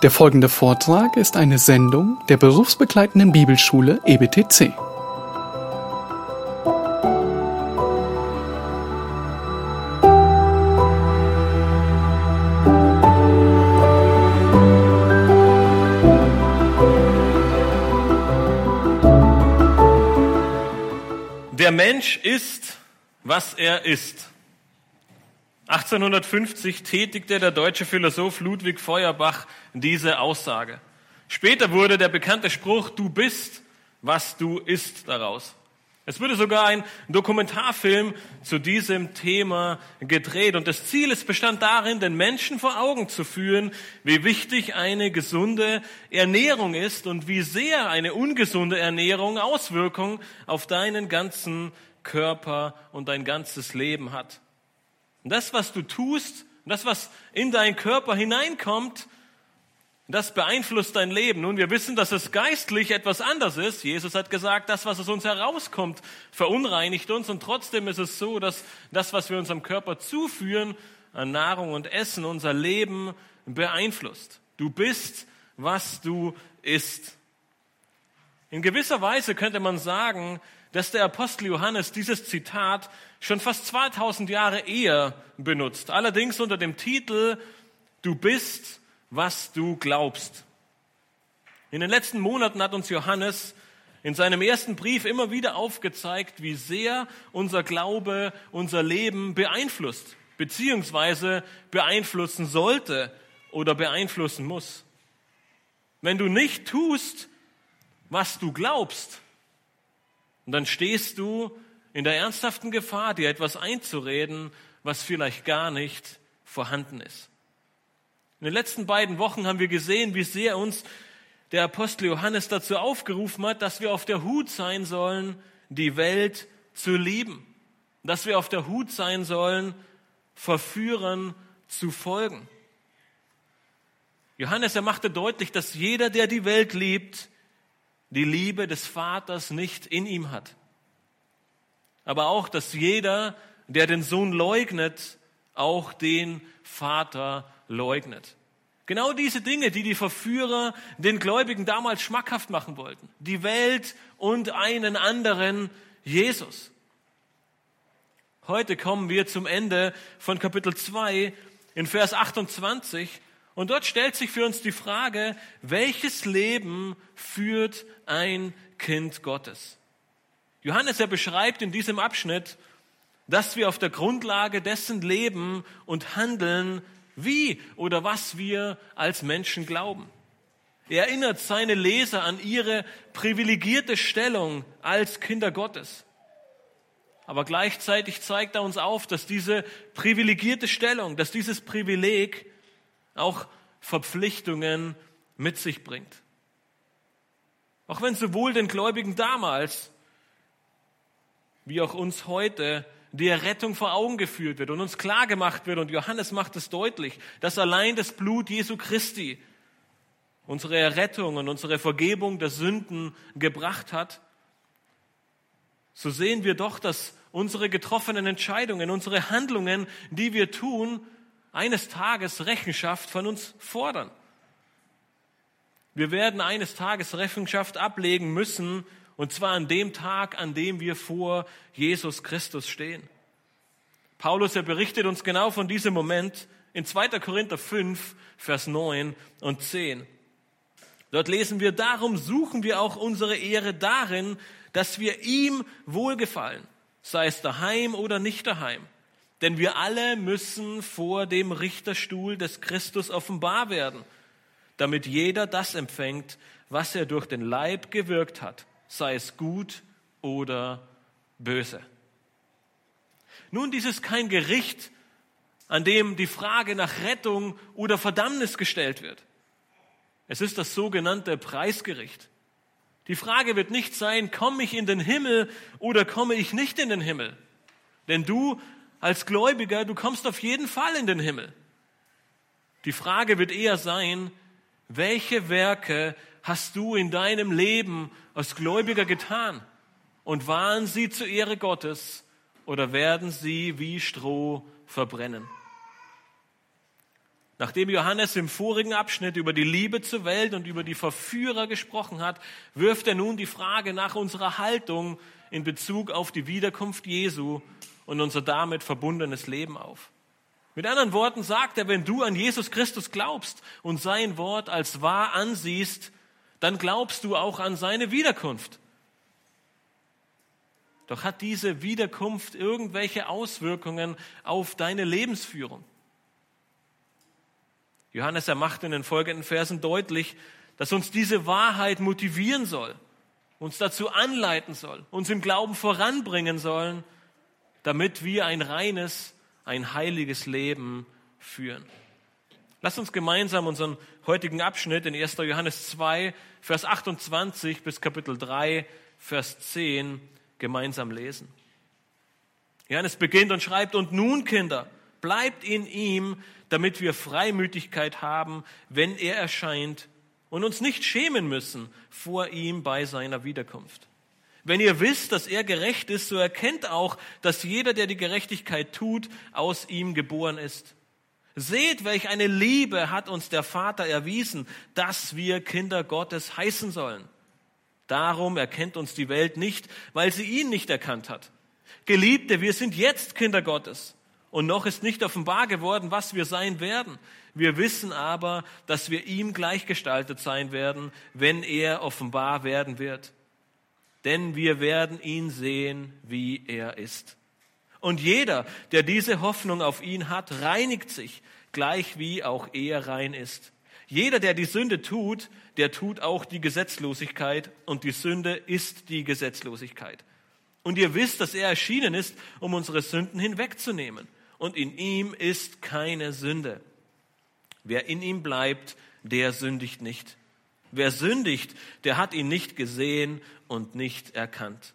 Der folgende Vortrag ist eine Sendung der berufsbegleitenden Bibelschule EBTC. Der Mensch ist, was er ist. 1850 tätigte der deutsche Philosoph Ludwig Feuerbach diese Aussage. Später wurde der bekannte Spruch, du bist, was du isst, daraus. Es wurde sogar ein Dokumentarfilm zu diesem Thema gedreht und das Ziel es bestand darin, den Menschen vor Augen zu führen, wie wichtig eine gesunde Ernährung ist und wie sehr eine ungesunde Ernährung Auswirkungen auf deinen ganzen Körper und dein ganzes Leben hat. Und das, was du tust, das, was in deinen Körper hineinkommt, das beeinflusst dein Leben. Nun, wir wissen, dass es geistlich etwas anders ist. Jesus hat gesagt, das, was aus uns herauskommt, verunreinigt uns. Und trotzdem ist es so, dass das, was wir unserem Körper zuführen, an Nahrung und Essen, unser Leben beeinflusst. Du bist, was du isst. In gewisser Weise könnte man sagen, dass der Apostel Johannes dieses Zitat schon fast 2000 Jahre eher benutzt. Allerdings unter dem Titel, du bist, was du glaubst. In den letzten Monaten hat uns Johannes in seinem ersten Brief immer wieder aufgezeigt, wie sehr unser Glaube unser Leben beeinflusst, beziehungsweise beeinflussen sollte oder beeinflussen muss. Wenn du nicht tust, was du glaubst, dann stehst du in der ernsthaften Gefahr, dir etwas einzureden, was vielleicht gar nicht vorhanden ist. In den letzten beiden Wochen haben wir gesehen, wie sehr uns der Apostel Johannes dazu aufgerufen hat, dass wir auf der Hut sein sollen, die Welt zu lieben. Dass wir auf der Hut sein sollen, Verführern zu folgen. Johannes, er machte deutlich, dass jeder, der die Welt liebt, die Liebe des Vaters nicht in ihm hat. Aber auch, dass jeder, der den Sohn leugnet, auch den Vater leugnet. Genau diese Dinge, die die Verführer den Gläubigen damals schmackhaft machen wollten. Die Welt und einen anderen Jesus. Heute kommen wir zum Ende von Kapitel 2 in Vers 28 und dort stellt sich für uns die Frage, welches Leben führt ein Kind Gottes? Johannes, er beschreibt in diesem Abschnitt, dass wir auf der Grundlage dessen leben und handeln, wie oder was wir als Menschen glauben. Er erinnert seine Leser an ihre privilegierte Stellung als Kinder Gottes. Aber gleichzeitig zeigt er uns auf, dass diese privilegierte Stellung, dass dieses Privileg auch Verpflichtungen mit sich bringt. Auch wenn sowohl den Gläubigen damals wie auch uns heute die Errettung vor Augen geführt wird und uns klar gemacht wird, und Johannes macht es deutlich, dass allein das Blut Jesu Christi unsere Errettung und unsere Vergebung der Sünden gebracht hat, so sehen wir doch, dass unsere getroffenen Entscheidungen, unsere Handlungen, die wir tun, eines Tages Rechenschaft von uns fordern. Wir werden eines Tages Rechenschaft ablegen müssen, und zwar an dem Tag, an dem wir vor Jesus Christus stehen. Paulus, er berichtet uns genau von diesem Moment in 2. Korinther 5, Vers 9 und 10. Dort lesen wir, darum suchen wir auch unsere Ehre darin, dass wir ihm wohlgefallen, sei es daheim oder nicht daheim. Denn wir alle müssen vor dem Richterstuhl des Christus offenbar werden, damit jeder das empfängt, was er durch den Leib gewirkt hat, sei es gut oder böse. Nun, dies ist kein Gericht, an dem die Frage nach Rettung oder Verdammnis gestellt wird. Es ist das sogenannte Preisgericht. Die Frage wird nicht sein, komme ich in den Himmel oder komme ich nicht in den Himmel? Denn du als Gläubiger, du kommst auf jeden Fall in den Himmel. Die Frage wird eher sein, welche Werke hast du in deinem Leben als Gläubiger getan? Und waren sie zur Ehre Gottes oder werden sie wie Stroh verbrennen? Nachdem Johannes im vorigen Abschnitt über die Liebe zur Welt und über die Verführer gesprochen hat, wirft er nun die Frage nach unserer Haltung in Bezug auf die Wiederkunft Jesu und unser damit verbundenes Leben auf. Mit anderen Worten sagt er, wenn du an Jesus Christus glaubst und sein Wort als wahr ansiehst, dann glaubst du auch an seine Wiederkunft. Doch hat diese Wiederkunft irgendwelche Auswirkungen auf deine Lebensführung? Johannes, er macht in den folgenden Versen deutlich, dass uns diese Wahrheit motivieren soll, uns dazu anleiten soll, uns im Glauben voranbringen sollen, damit wir ein reines, ein heiliges Leben führen. Lass uns gemeinsam unseren heutigen Abschnitt in 1. Johannes 2, Vers 28 bis Kapitel 3, Vers 10 gemeinsam lesen. Johannes beginnt und schreibt, und nun, Kinder, bleibt in ihm, damit wir Freimütigkeit haben, wenn er erscheint und uns nicht schämen müssen vor ihm bei seiner Wiederkunft. Wenn ihr wisst, dass er gerecht ist, so erkennt auch, dass jeder, der die Gerechtigkeit tut, aus ihm geboren ist. Seht, welch eine Liebe hat uns der Vater erwiesen, dass wir Kinder Gottes heißen sollen. Darum erkennt uns die Welt nicht, weil sie ihn nicht erkannt hat. Geliebte, wir sind jetzt Kinder Gottes. Und noch ist nicht offenbar geworden, was wir sein werden. Wir wissen aber, dass wir ihm gleichgestaltet sein werden, wenn er offenbar werden wird. Denn wir werden ihn sehen, wie er ist. Und jeder, der diese Hoffnung auf ihn hat, reinigt sich, gleich wie auch er rein ist. Jeder, der die Sünde tut, der tut auch die Gesetzlosigkeit und die Sünde ist die Gesetzlosigkeit. Und ihr wisst, dass er erschienen ist, um unsere Sünden hinwegzunehmen und in ihm ist keine Sünde. Wer in ihm bleibt, der sündigt nicht. Wer sündigt, der hat ihn nicht gesehen und nicht erkannt.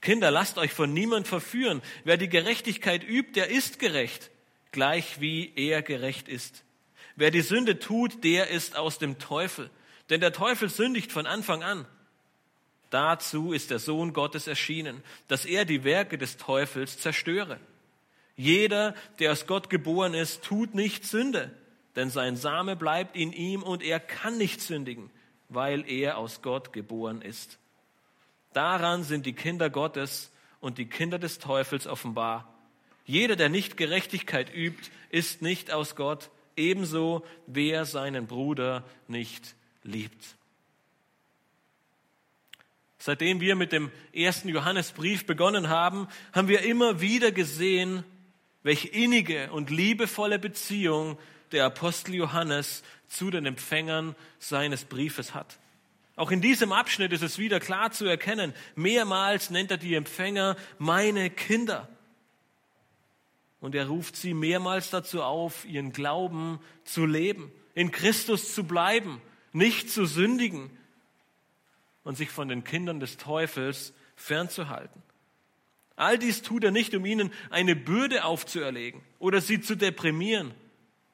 Kinder, lasst euch von niemand verführen. Wer die Gerechtigkeit übt, der ist gerecht, gleich wie er gerecht ist. Wer die Sünde tut, der ist aus dem Teufel. Denn der Teufel sündigt von Anfang an. Dazu ist der Sohn Gottes erschienen, dass er die Werke des Teufels zerstöre. Jeder, der aus Gott geboren ist, tut nicht Sünde, denn sein Same bleibt in ihm und er kann nicht sündigen, weil er aus Gott geboren ist. Daran sind die Kinder Gottes und die Kinder des Teufels offenbar. Jeder, der nicht Gerechtigkeit übt, ist nicht aus Gott, ebenso wer seinen Bruder nicht liebt. Seitdem wir mit dem ersten Johannesbrief begonnen haben, haben wir immer wieder gesehen, welche innige und liebevolle Beziehung der Apostel Johannes zu den Empfängern seines Briefes hat. Auch in diesem Abschnitt ist es wieder klar zu erkennen, mehrmals nennt er die Empfänger meine Kinder. Und er ruft sie mehrmals dazu auf, ihren Glauben zu leben, in Christus zu bleiben, nicht zu sündigen und sich von den Kindern des Teufels fernzuhalten. All dies tut er nicht, um ihnen eine Bürde aufzuerlegen oder sie zu deprimieren.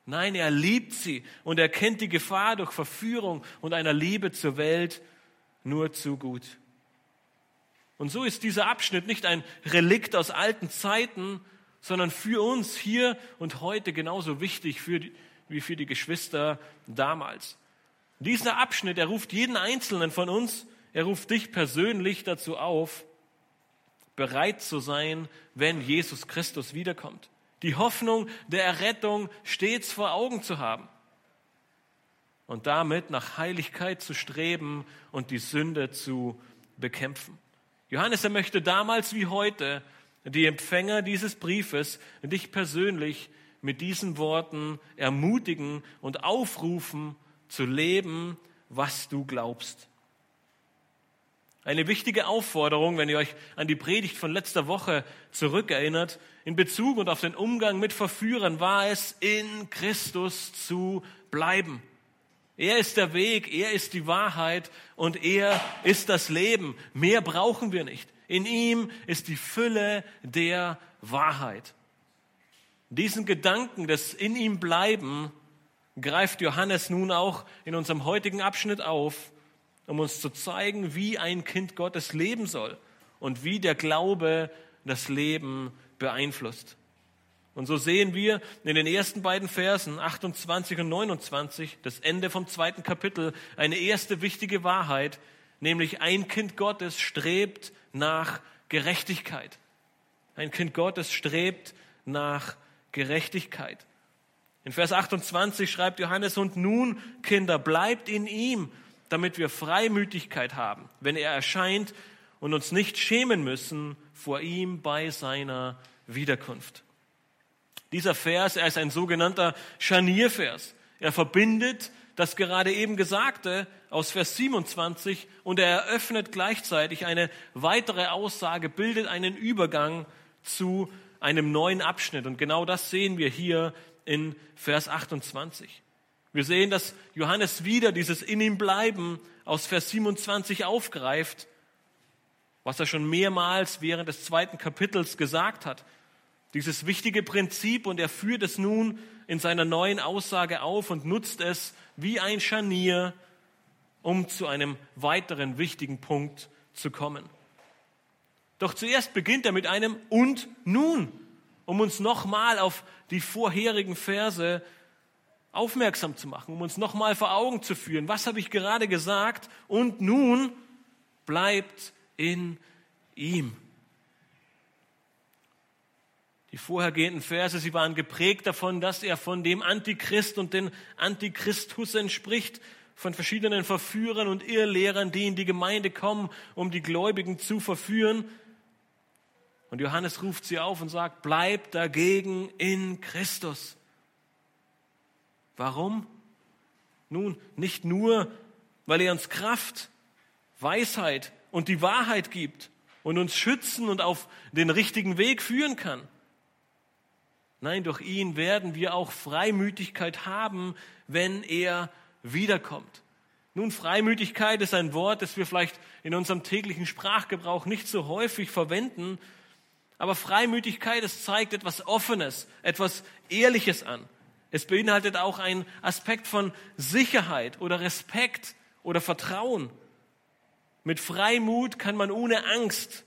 Nein, er liebt sie und er kennt die Gefahr durch Verführung und einer Liebe zur Welt nur zu gut. Und so ist dieser Abschnitt nicht ein Relikt aus alten Zeiten, sondern für uns hier und heute genauso wichtig für die, wie für die Geschwister damals. Dieser Abschnitt, er ruft jeden Einzelnen von uns, er ruft dich persönlich dazu auf, bereit zu sein, wenn Jesus Christus wiederkommt. Die Hoffnung der Errettung stets vor Augen zu haben. Und damit nach Heiligkeit zu streben und die Sünde zu bekämpfen. Johannes, er möchte damals wie heute die Empfänger dieses Briefes, dich persönlich mit diesen Worten ermutigen und aufrufen, zu leben, was du glaubst. Eine wichtige Aufforderung, wenn ihr euch an die Predigt von letzter Woche zurückerinnert, in Bezug und auf den Umgang mit Verführern war es, in Christus zu bleiben. Er ist der Weg, er ist die Wahrheit und er ist das Leben. Mehr brauchen wir nicht. In ihm ist die Fülle der Wahrheit. Diesen Gedanken des in ihm bleiben greift Johannes nun auch in unserem heutigen Abschnitt auf um uns zu zeigen, wie ein Kind Gottes leben soll und wie der Glaube das Leben beeinflusst. Und so sehen wir in den ersten beiden Versen 28 und 29, das Ende vom zweiten Kapitel, eine erste wichtige Wahrheit, nämlich ein Kind Gottes strebt nach Gerechtigkeit. Ein Kind Gottes strebt nach Gerechtigkeit. In Vers 28 schreibt Johannes, und nun, Kinder, bleibt in ihm, damit wir Freimütigkeit haben, wenn er erscheint und uns nicht schämen müssen vor ihm bei seiner Wiederkunft. Dieser Vers, er ist ein sogenannter Scharniervers. Er verbindet das gerade eben Gesagte aus Vers 27 und er eröffnet gleichzeitig eine weitere Aussage, bildet einen Übergang zu einem neuen Abschnitt. Und genau das sehen wir hier in Vers 28. Wir sehen, dass Johannes wieder dieses in ihm bleiben aus Vers 27 aufgreift, was er schon mehrmals während des zweiten Kapitels gesagt hat dieses wichtige Prinzip und er führt es nun in seiner neuen Aussage auf und nutzt es wie ein Scharnier, um zu einem weiteren wichtigen Punkt zu kommen. Doch zuerst beginnt er mit einem und nun, um uns nochmal auf die vorherigen Verse aufmerksam zu machen, um uns nochmal vor Augen zu führen. Was habe ich gerade gesagt? Und nun bleibt in ihm. Die vorhergehenden Verse, sie waren geprägt davon, dass er von dem Antichrist und den Antichristus entspricht, von verschiedenen Verführern und Irrlehrern, die in die Gemeinde kommen, um die Gläubigen zu verführen. Und Johannes ruft sie auf und sagt, bleibt dagegen in Christus. Warum? Nun, nicht nur, weil er uns Kraft, Weisheit und die Wahrheit gibt und uns schützen und auf den richtigen Weg führen kann. Nein, durch ihn werden wir auch Freimütigkeit haben, wenn er wiederkommt. Nun, Freimütigkeit ist ein Wort, das wir vielleicht in unserem täglichen Sprachgebrauch nicht so häufig verwenden, aber Freimütigkeit, es zeigt etwas Offenes, etwas Ehrliches an. Es beinhaltet auch einen Aspekt von Sicherheit oder Respekt oder Vertrauen. Mit Freimut kann man ohne Angst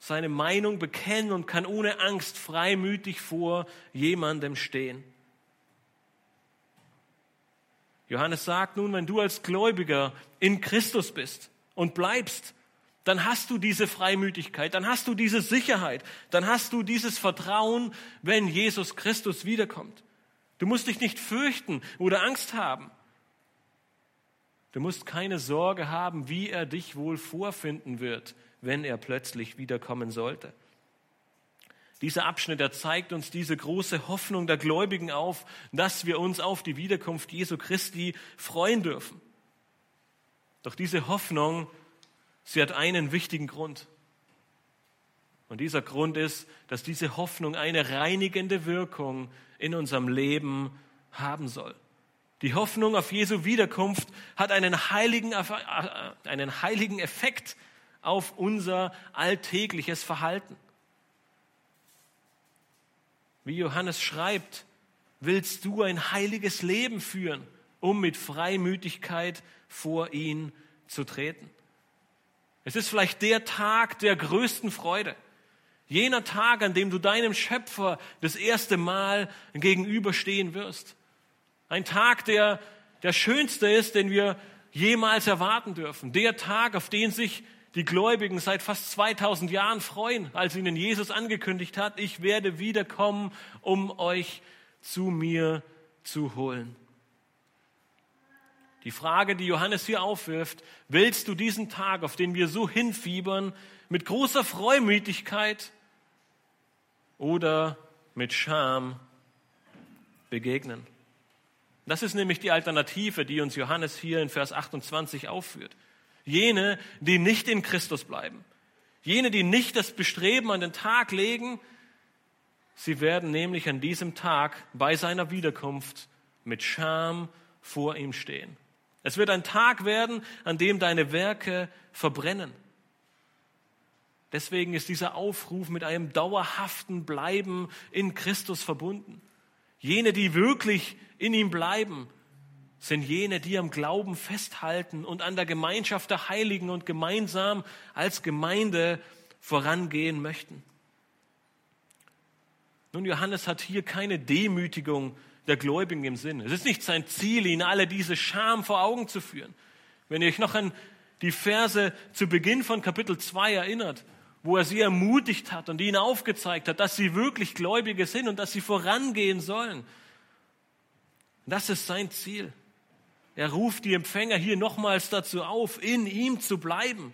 seine Meinung bekennen und kann ohne Angst freimütig vor jemandem stehen. Johannes sagt nun, wenn du als Gläubiger in Christus bist und bleibst, dann hast du diese Freimütigkeit, dann hast du diese Sicherheit, dann hast du dieses Vertrauen, wenn Jesus Christus wiederkommt. Du musst dich nicht fürchten oder Angst haben. Du musst keine Sorge haben, wie er dich wohl vorfinden wird, wenn er plötzlich wiederkommen sollte. Dieser Abschnitt, der zeigt uns diese große Hoffnung der Gläubigen auf, dass wir uns auf die Wiederkunft Jesu Christi freuen dürfen. Doch diese Hoffnung, sie hat einen wichtigen Grund. Und dieser Grund ist, dass diese Hoffnung eine reinigende Wirkung in unserem Leben haben soll. Die Hoffnung auf Jesu Wiederkunft hat einen heiligen, äh, einen heiligen Effekt auf unser alltägliches Verhalten. Wie Johannes schreibt, willst du ein heiliges Leben führen, um mit Freimütigkeit vor ihn zu treten. Es ist vielleicht der Tag der größten Freude. Jener Tag, an dem du deinem Schöpfer das erste Mal gegenüberstehen wirst. Ein Tag, der der schönste ist, den wir jemals erwarten dürfen. Der Tag, auf den sich die Gläubigen seit fast 2000 Jahren freuen, als ihnen Jesus angekündigt hat, ich werde wiederkommen, um euch zu mir zu holen. Die Frage, die Johannes hier aufwirft, willst du diesen Tag, auf den wir so hinfiebern, mit großer Freumütigkeit oder mit Scham begegnen? Das ist nämlich die Alternative, die uns Johannes hier in Vers 28 aufführt. Jene, die nicht in Christus bleiben. Jene, die nicht das Bestreben an den Tag legen, sie werden nämlich an diesem Tag bei seiner Wiederkunft mit Scham vor ihm stehen. Es wird ein Tag werden, an dem deine Werke verbrennen. Deswegen ist dieser Aufruf mit einem dauerhaften Bleiben in Christus verbunden. Jene, die wirklich in ihm bleiben, sind jene, die am Glauben festhalten und an der Gemeinschaft der Heiligen und gemeinsam als Gemeinde vorangehen möchten. Nun, Johannes hat hier keine Demütigung der Gläubigen im Sinn. Es ist nicht sein Ziel, ihnen alle diese Scham vor Augen zu führen. Wenn ihr euch noch an die Verse zu Beginn von Kapitel 2 erinnert, wo er sie ermutigt hat und ihnen aufgezeigt hat, dass sie wirklich Gläubige sind und dass sie vorangehen sollen. Das ist sein Ziel. Er ruft die Empfänger hier nochmals dazu auf, in ihm zu bleiben.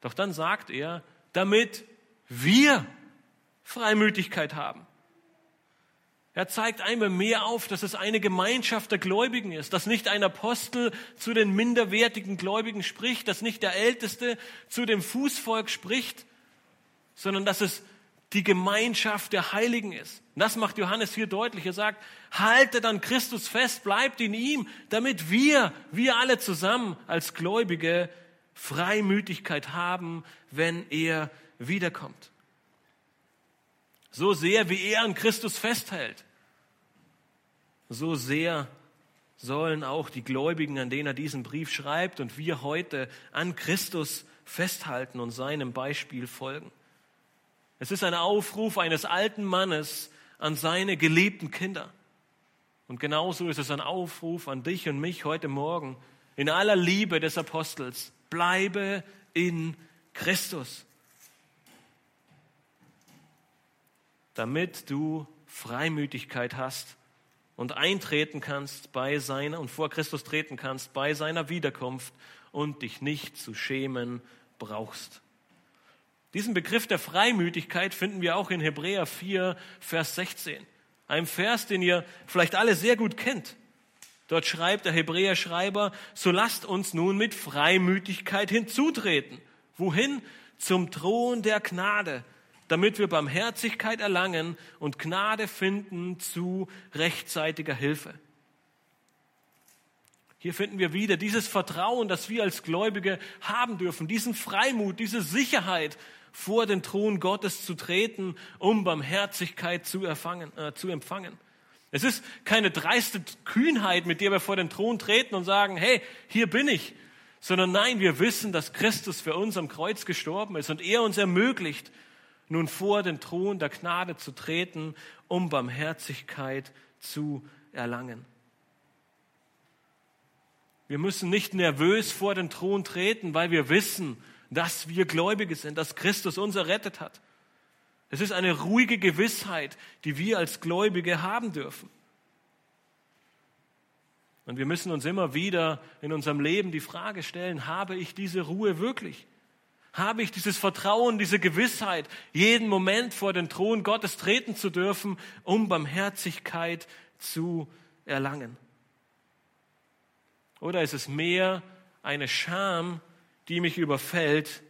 Doch dann sagt er, damit wir Freimütigkeit haben. Er zeigt einmal mehr auf, dass es eine Gemeinschaft der Gläubigen ist, dass nicht ein Apostel zu den minderwertigen Gläubigen spricht, dass nicht der Älteste zu dem Fußvolk spricht, sondern dass es die Gemeinschaft der Heiligen ist. Das macht Johannes hier deutlich. Er sagt, haltet an Christus fest, bleibt in ihm, damit wir, wir alle zusammen als Gläubige Freimütigkeit haben, wenn er wiederkommt. So sehr, wie er an Christus festhält, so sehr sollen auch die Gläubigen, an denen er diesen Brief schreibt und wir heute an Christus festhalten und seinem Beispiel folgen. Es ist ein Aufruf eines alten Mannes an seine geliebten Kinder. Und genauso ist es ein Aufruf an dich und mich heute Morgen in aller Liebe des Apostels. Bleibe in Christus, damit du Freimütigkeit hast und eintreten kannst bei seiner und vor Christus treten kannst bei seiner Wiederkunft und dich nicht zu schämen brauchst. Diesen Begriff der Freimütigkeit finden wir auch in Hebräer 4, Vers 16. Einem Vers, den ihr vielleicht alle sehr gut kennt. Dort schreibt der Hebräer-Schreiber, so lasst uns nun mit Freimütigkeit hinzutreten. Wohin? Zum Thron der Gnade, damit wir Barmherzigkeit erlangen und Gnade finden zu rechtzeitiger Hilfe. Hier finden wir wieder dieses Vertrauen, das wir als Gläubige haben dürfen, diesen Freimut, diese Sicherheit, vor den Thron Gottes zu treten, um Barmherzigkeit zu, erfangen, äh, zu empfangen. Es ist keine dreiste Kühnheit, mit der wir vor den Thron treten und sagen, hey, hier bin ich, sondern nein, wir wissen, dass Christus für uns am Kreuz gestorben ist und er uns ermöglicht, nun vor den Thron der Gnade zu treten, um Barmherzigkeit zu erlangen. Wir müssen nicht nervös vor den Thron treten, weil wir wissen, dass wir Gläubige sind, dass Christus uns errettet hat. Es ist eine ruhige Gewissheit, die wir als Gläubige haben dürfen. Und wir müssen uns immer wieder in unserem Leben die Frage stellen, habe ich diese Ruhe wirklich? Habe ich dieses Vertrauen, diese Gewissheit, jeden Moment vor den Thron Gottes treten zu dürfen, um Barmherzigkeit zu erlangen? Oder ist es mehr eine Scham, die mich überfällt,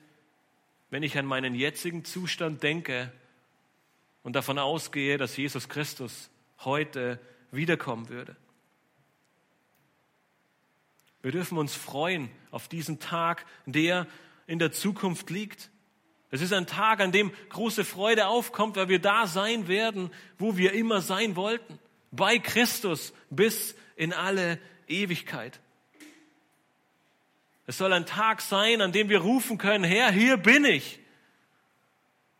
wenn ich an meinen jetzigen Zustand denke und davon ausgehe, dass Jesus Christus heute wiederkommen würde? Wir dürfen uns freuen auf diesen Tag, der in der Zukunft liegt. Es ist ein Tag, an dem große Freude aufkommt, weil wir da sein werden, wo wir immer sein wollten. Bei Christus bis in alle Ewigkeit. Es soll ein Tag sein, an dem wir rufen können, Herr, hier bin ich.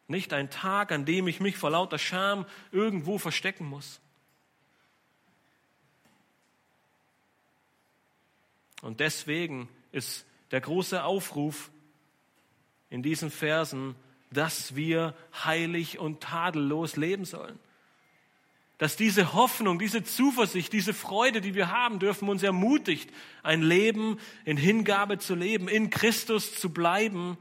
Nicht ein Tag, an dem ich mich vor lauter Scham irgendwo verstecken muss. Und deswegen ist der große Aufruf in diesen Versen, dass wir heilig und tadellos leben sollen. Dass diese Hoffnung, diese Zuversicht, diese Freude, die wir haben dürfen, uns ermutigt, ein Leben in Hingabe zu leben, in Christus zu bleiben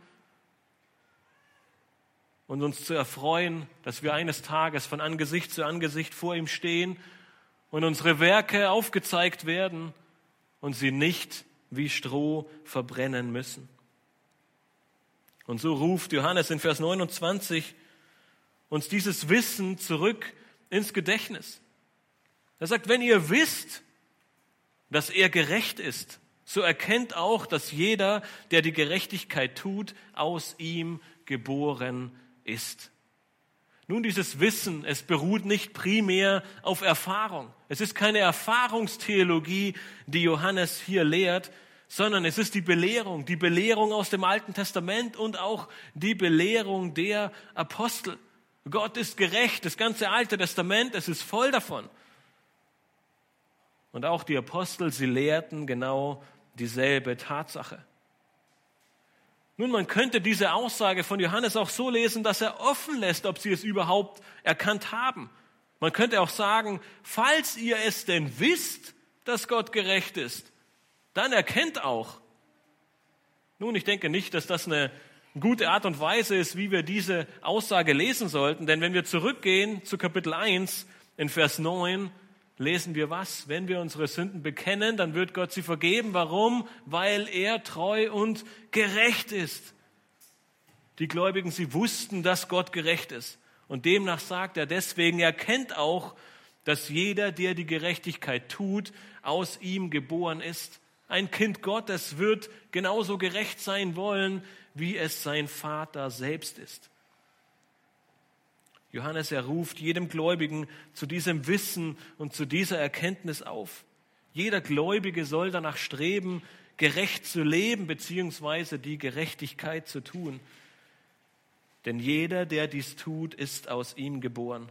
und uns zu erfreuen, dass wir eines Tages von Angesicht zu Angesicht vor ihm stehen und unsere Werke aufgezeigt werden und sie nicht wie Stroh verbrennen müssen. Und so ruft Johannes in Vers 29 uns dieses Wissen zurück ins Gedächtnis. Er sagt, wenn ihr wisst, dass er gerecht ist, so erkennt auch, dass jeder, der die Gerechtigkeit tut, aus ihm geboren ist. Nun, dieses Wissen, es beruht nicht primär auf Erfahrung. Es ist keine Erfahrungstheologie, die Johannes hier lehrt, sondern es ist die Belehrung, die Belehrung aus dem Alten Testament und auch die Belehrung der Apostel. Gott ist gerecht. Das ganze Alte Testament, es ist voll davon. Und auch die Apostel, sie lehrten genau dieselbe Tatsache. Nun, man könnte diese Aussage von Johannes auch so lesen, dass er offen lässt, ob sie es überhaupt erkannt haben. Man könnte auch sagen, falls ihr es denn wisst, dass Gott gerecht ist, dann erkennt auch. Nun, ich denke nicht, dass das eine gute Art und Weise ist, wie wir diese Aussage lesen sollten, denn wenn wir zurückgehen zu Kapitel 1 in Vers 9, lesen wir was? Wenn wir unsere Sünden bekennen, dann wird Gott sie vergeben. Warum? Weil er treu und gerecht ist. Die Gläubigen, sie wussten, dass Gott gerecht ist. Und demnach sagt er deswegen, er kennt auch, dass jeder, der die Gerechtigkeit tut, aus ihm geboren ist. Ein Kind Gottes wird genauso gerecht sein wollen, wie es sein Vater selbst ist. Johannes, er ruft jedem Gläubigen zu diesem Wissen und zu dieser Erkenntnis auf. Jeder Gläubige soll danach streben, gerecht zu leben, beziehungsweise die Gerechtigkeit zu tun. Denn jeder, der dies tut, ist aus ihm geboren.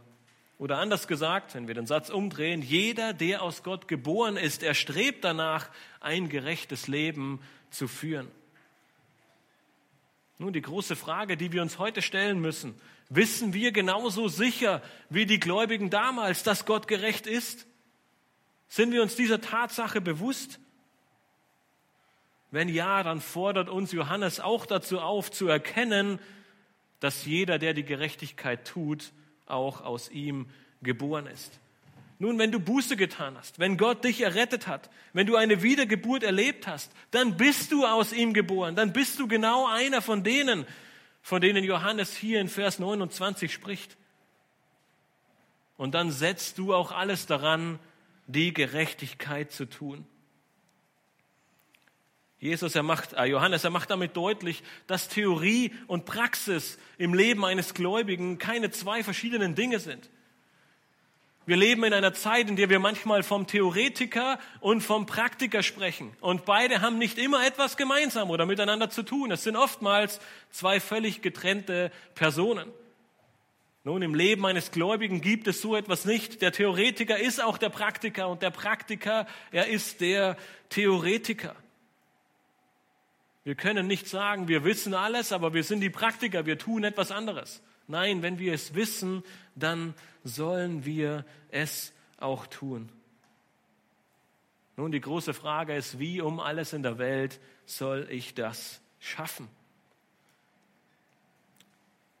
Oder anders gesagt, wenn wir den Satz umdrehen, jeder, der aus Gott geboren ist, er strebt danach, ein gerechtes Leben zu führen. Nun, die große Frage, die wir uns heute stellen müssen, Wissen wir genauso sicher wie die Gläubigen damals, dass Gott gerecht ist? Sind wir uns dieser Tatsache bewusst? Wenn ja, dann fordert uns Johannes auch dazu auf, zu erkennen, dass jeder, der die Gerechtigkeit tut, auch aus ihm geboren ist. Nun, wenn du Buße getan hast, wenn Gott dich errettet hat, wenn du eine Wiedergeburt erlebt hast, dann bist du aus ihm geboren, dann bist du genau einer von denen, von denen Johannes hier in Vers 29 spricht. Und dann setzt du auch alles daran, die Gerechtigkeit zu tun. Jesus, er macht, äh Johannes, er macht damit deutlich, dass Theorie und Praxis im Leben eines Gläubigen keine zwei verschiedenen Dinge sind. Wir leben in einer Zeit, in der wir manchmal vom Theoretiker und vom Praktiker sprechen. Und beide haben nicht immer etwas gemeinsam oder miteinander zu tun. Es sind oftmals zwei völlig getrennte Personen. Nun, im Leben eines Gläubigen gibt es so etwas nicht. Der Theoretiker ist auch der Praktiker und der Praktiker, er ist der Theoretiker. Wir können nicht sagen, wir wissen alles, aber wir sind die Praktiker, wir tun etwas anderes. Nein, wenn wir es wissen, dann sollen wir es auch tun. Nun, die große Frage ist, wie um alles in der Welt soll ich das schaffen?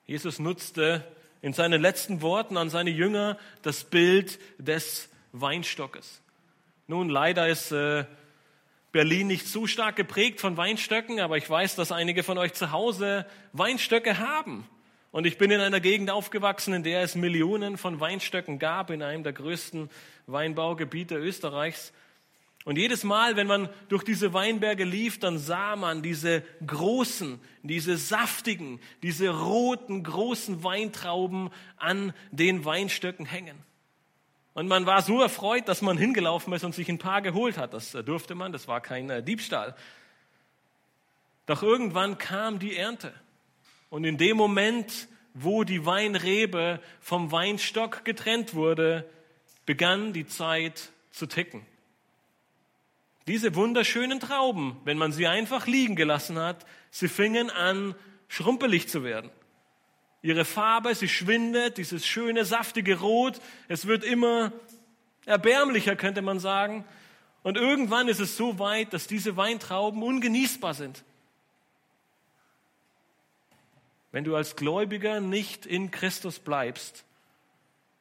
Jesus nutzte in seinen letzten Worten an seine Jünger das Bild des Weinstockes. Nun, leider ist äh, Berlin nicht so stark geprägt von Weinstöcken, aber ich weiß, dass einige von euch zu Hause Weinstöcke haben. Und ich bin in einer Gegend aufgewachsen, in der es Millionen von Weinstöcken gab, in einem der größten Weinbaugebiete Österreichs. Und jedes Mal, wenn man durch diese Weinberge lief, dann sah man diese großen, diese saftigen, diese roten, großen Weintrauben an den Weinstöcken hängen. Und man war so erfreut, dass man hingelaufen ist und sich ein paar geholt hat. Das durfte man, das war kein äh, Diebstahl. Doch irgendwann kam die Ernte. Und in dem Moment, wo die Weinrebe vom Weinstock getrennt wurde, begann die Zeit zu ticken. Diese wunderschönen Trauben, wenn man sie einfach liegen gelassen hat, sie fingen an, schrumpelig zu werden. Ihre Farbe, sie schwindet, dieses schöne, saftige Rot, es wird immer erbärmlicher, könnte man sagen. Und irgendwann ist es so weit, dass diese Weintrauben ungenießbar sind. Wenn du als Gläubiger nicht in Christus bleibst,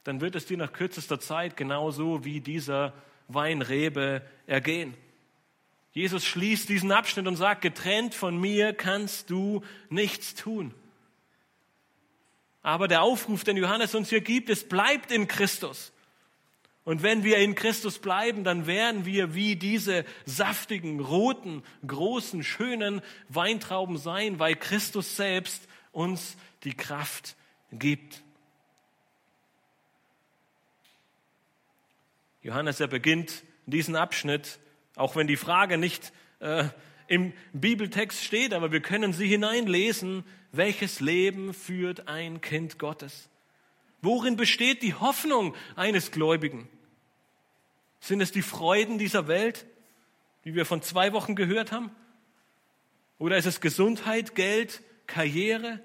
dann wird es dir nach kürzester Zeit genauso wie dieser Weinrebe ergehen. Jesus schließt diesen Abschnitt und sagt, getrennt von mir kannst du nichts tun. Aber der Aufruf, den Johannes uns hier gibt, es bleibt in Christus. Und wenn wir in Christus bleiben, dann werden wir wie diese saftigen, roten, großen, schönen Weintrauben sein, weil Christus selbst uns die Kraft gibt. Johannes, er beginnt diesen Abschnitt, auch wenn die Frage nicht äh, im Bibeltext steht, aber wir können sie hineinlesen, welches Leben führt ein Kind Gottes? Worin besteht die Hoffnung eines Gläubigen? Sind es die Freuden dieser Welt, die wir von zwei Wochen gehört haben? Oder ist es Gesundheit, Geld, Karriere,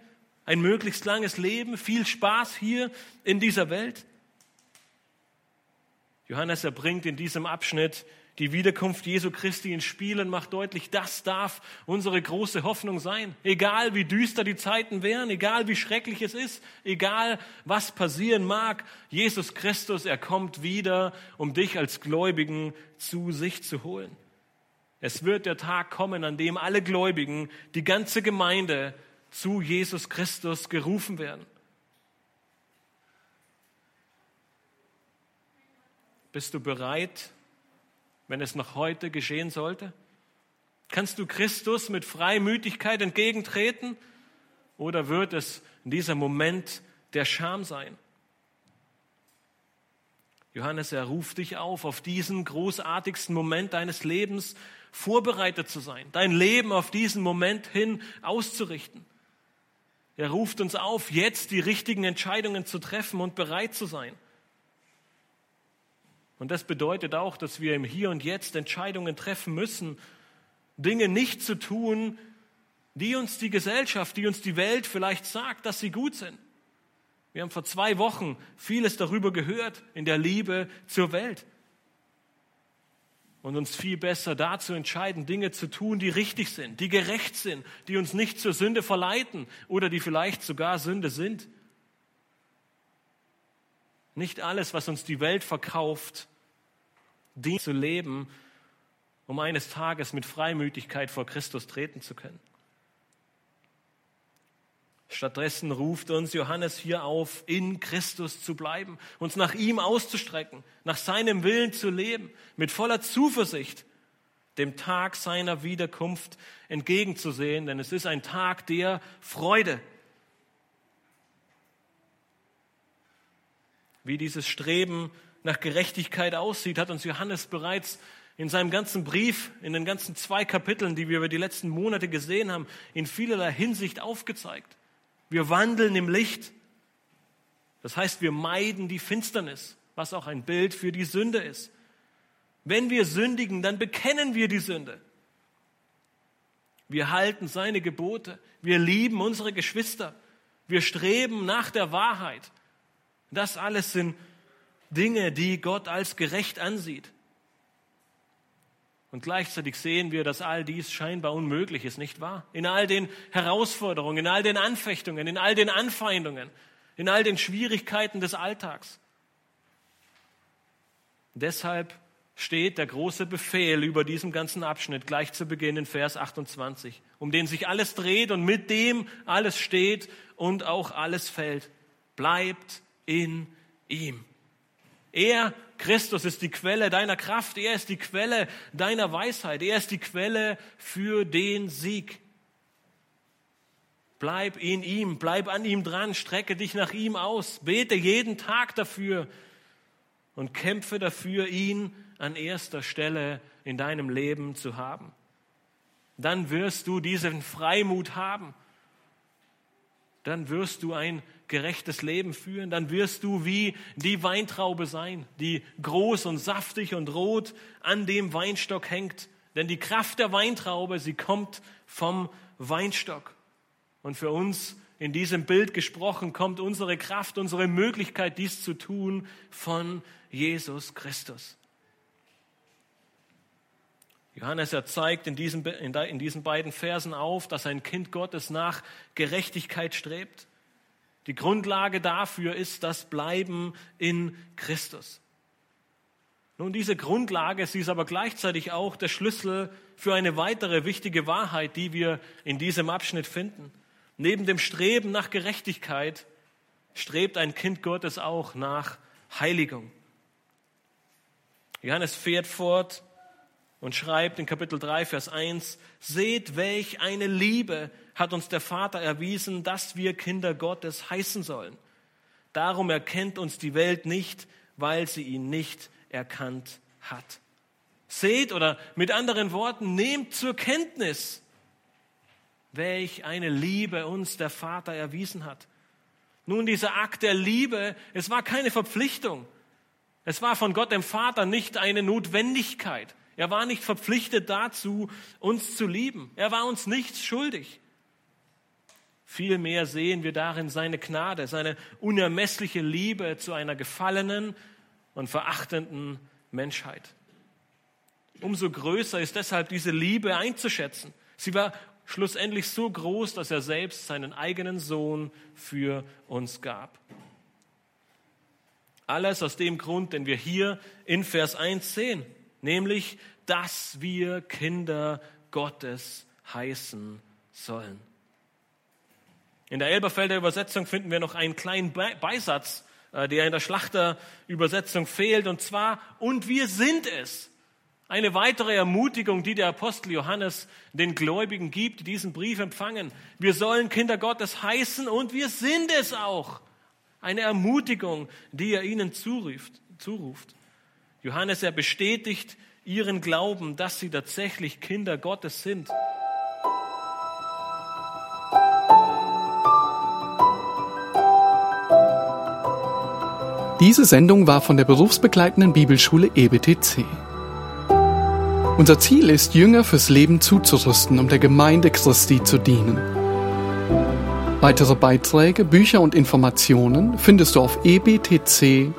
ein möglichst langes Leben, viel Spaß hier in dieser Welt? Johannes erbringt in diesem Abschnitt die Wiederkunft Jesu Christi ins Spiel und macht deutlich, das darf unsere große Hoffnung sein. Egal wie düster die Zeiten wären, egal wie schrecklich es ist, egal was passieren mag, Jesus Christus, er kommt wieder, um dich als Gläubigen zu sich zu holen. Es wird der Tag kommen, an dem alle Gläubigen, die ganze Gemeinde zu Jesus Christus gerufen werden. Bist du bereit, wenn es noch heute geschehen sollte? Kannst du Christus mit Freimütigkeit entgegentreten oder wird es in diesem Moment der Scham sein? Johannes, er ruft dich auf, auf diesen großartigsten Moment deines Lebens vorbereitet zu sein, dein Leben auf diesen Moment hin auszurichten. Er ruft uns auf, jetzt die richtigen Entscheidungen zu treffen und bereit zu sein. Und das bedeutet auch, dass wir im Hier und Jetzt Entscheidungen treffen müssen, Dinge nicht zu tun, die uns die Gesellschaft, die uns die Welt vielleicht sagt, dass sie gut sind. Wir haben vor zwei Wochen vieles darüber gehört in der Liebe zur Welt. Und uns viel besser dazu entscheiden, Dinge zu tun, die richtig sind, die gerecht sind, die uns nicht zur Sünde verleiten oder die vielleicht sogar Sünde sind. Nicht alles, was uns die Welt verkauft, dient zu leben, um eines Tages mit Freimütigkeit vor Christus treten zu können. Stattdessen ruft uns Johannes hier auf, in Christus zu bleiben, uns nach ihm auszustrecken, nach seinem Willen zu leben, mit voller Zuversicht dem Tag seiner Wiederkunft entgegenzusehen, denn es ist ein Tag der Freude. Wie dieses Streben nach Gerechtigkeit aussieht, hat uns Johannes bereits in seinem ganzen Brief, in den ganzen zwei Kapiteln, die wir über die letzten Monate gesehen haben, in vielerlei Hinsicht aufgezeigt. Wir wandeln im Licht. Das heißt, wir meiden die Finsternis, was auch ein Bild für die Sünde ist. Wenn wir sündigen, dann bekennen wir die Sünde. Wir halten seine Gebote. Wir lieben unsere Geschwister. Wir streben nach der Wahrheit. Das alles sind Dinge, die Gott als gerecht ansieht. Und gleichzeitig sehen wir, dass all dies scheinbar unmöglich ist, nicht wahr? In all den Herausforderungen, in all den Anfechtungen, in all den Anfeindungen, in all den Schwierigkeiten des Alltags. Deshalb steht der große Befehl über diesem ganzen Abschnitt gleich zu Beginn in Vers 28, um den sich alles dreht und mit dem alles steht und auch alles fällt. Bleibt in ihm. Er, Christus, ist die Quelle deiner Kraft. Er ist die Quelle deiner Weisheit. Er ist die Quelle für den Sieg. Bleib in ihm, bleib an ihm dran, strecke dich nach ihm aus, bete jeden Tag dafür und kämpfe dafür, ihn an erster Stelle in deinem Leben zu haben. Dann wirst du diesen Freimut haben. Dann wirst du ein gerechtes Leben führen, dann wirst du wie die Weintraube sein, die groß und saftig und rot an dem Weinstock hängt. Denn die Kraft der Weintraube, sie kommt vom Weinstock. Und für uns in diesem Bild gesprochen, kommt unsere Kraft, unsere Möglichkeit, dies zu tun, von Jesus Christus. Johannes er zeigt in diesen, in diesen beiden Versen auf, dass ein Kind Gottes nach Gerechtigkeit strebt. Die Grundlage dafür ist das Bleiben in Christus. Nun, diese Grundlage, sie ist aber gleichzeitig auch der Schlüssel für eine weitere wichtige Wahrheit, die wir in diesem Abschnitt finden. Neben dem Streben nach Gerechtigkeit strebt ein Kind Gottes auch nach Heiligung. Johannes fährt fort und schreibt in Kapitel 3, Vers 1, Seht, welch eine Liebe hat uns der Vater erwiesen, dass wir Kinder Gottes heißen sollen. Darum erkennt uns die Welt nicht, weil sie ihn nicht erkannt hat. Seht oder mit anderen Worten, nehmt zur Kenntnis, welch eine Liebe uns der Vater erwiesen hat. Nun, dieser Akt der Liebe, es war keine Verpflichtung. Es war von Gott dem Vater nicht eine Notwendigkeit. Er war nicht verpflichtet dazu, uns zu lieben. Er war uns nichts schuldig. Vielmehr sehen wir darin seine Gnade, seine unermessliche Liebe zu einer gefallenen und verachtenden Menschheit. Umso größer ist deshalb diese Liebe einzuschätzen. Sie war schlussendlich so groß, dass er selbst seinen eigenen Sohn für uns gab. Alles aus dem Grund, den wir hier in Vers 1 sehen, nämlich, dass wir Kinder Gottes heißen sollen. In der Elberfelder Übersetzung finden wir noch einen kleinen Beisatz, äh, der in der Schlachterübersetzung fehlt, und zwar, und wir sind es. Eine weitere Ermutigung, die der Apostel Johannes den Gläubigen gibt, die diesen Brief empfangen. Wir sollen Kinder Gottes heißen und wir sind es auch. Eine Ermutigung, die er ihnen zuruft. zuruft. Johannes, er bestätigt ihren Glauben, dass sie tatsächlich Kinder Gottes sind. Diese Sendung war von der berufsbegleitenden Bibelschule EBTC. Unser Ziel ist, Jünger fürs Leben zuzurüsten, um der Gemeinde Christi zu dienen. Weitere Beiträge, Bücher und Informationen findest du auf ebtc.org.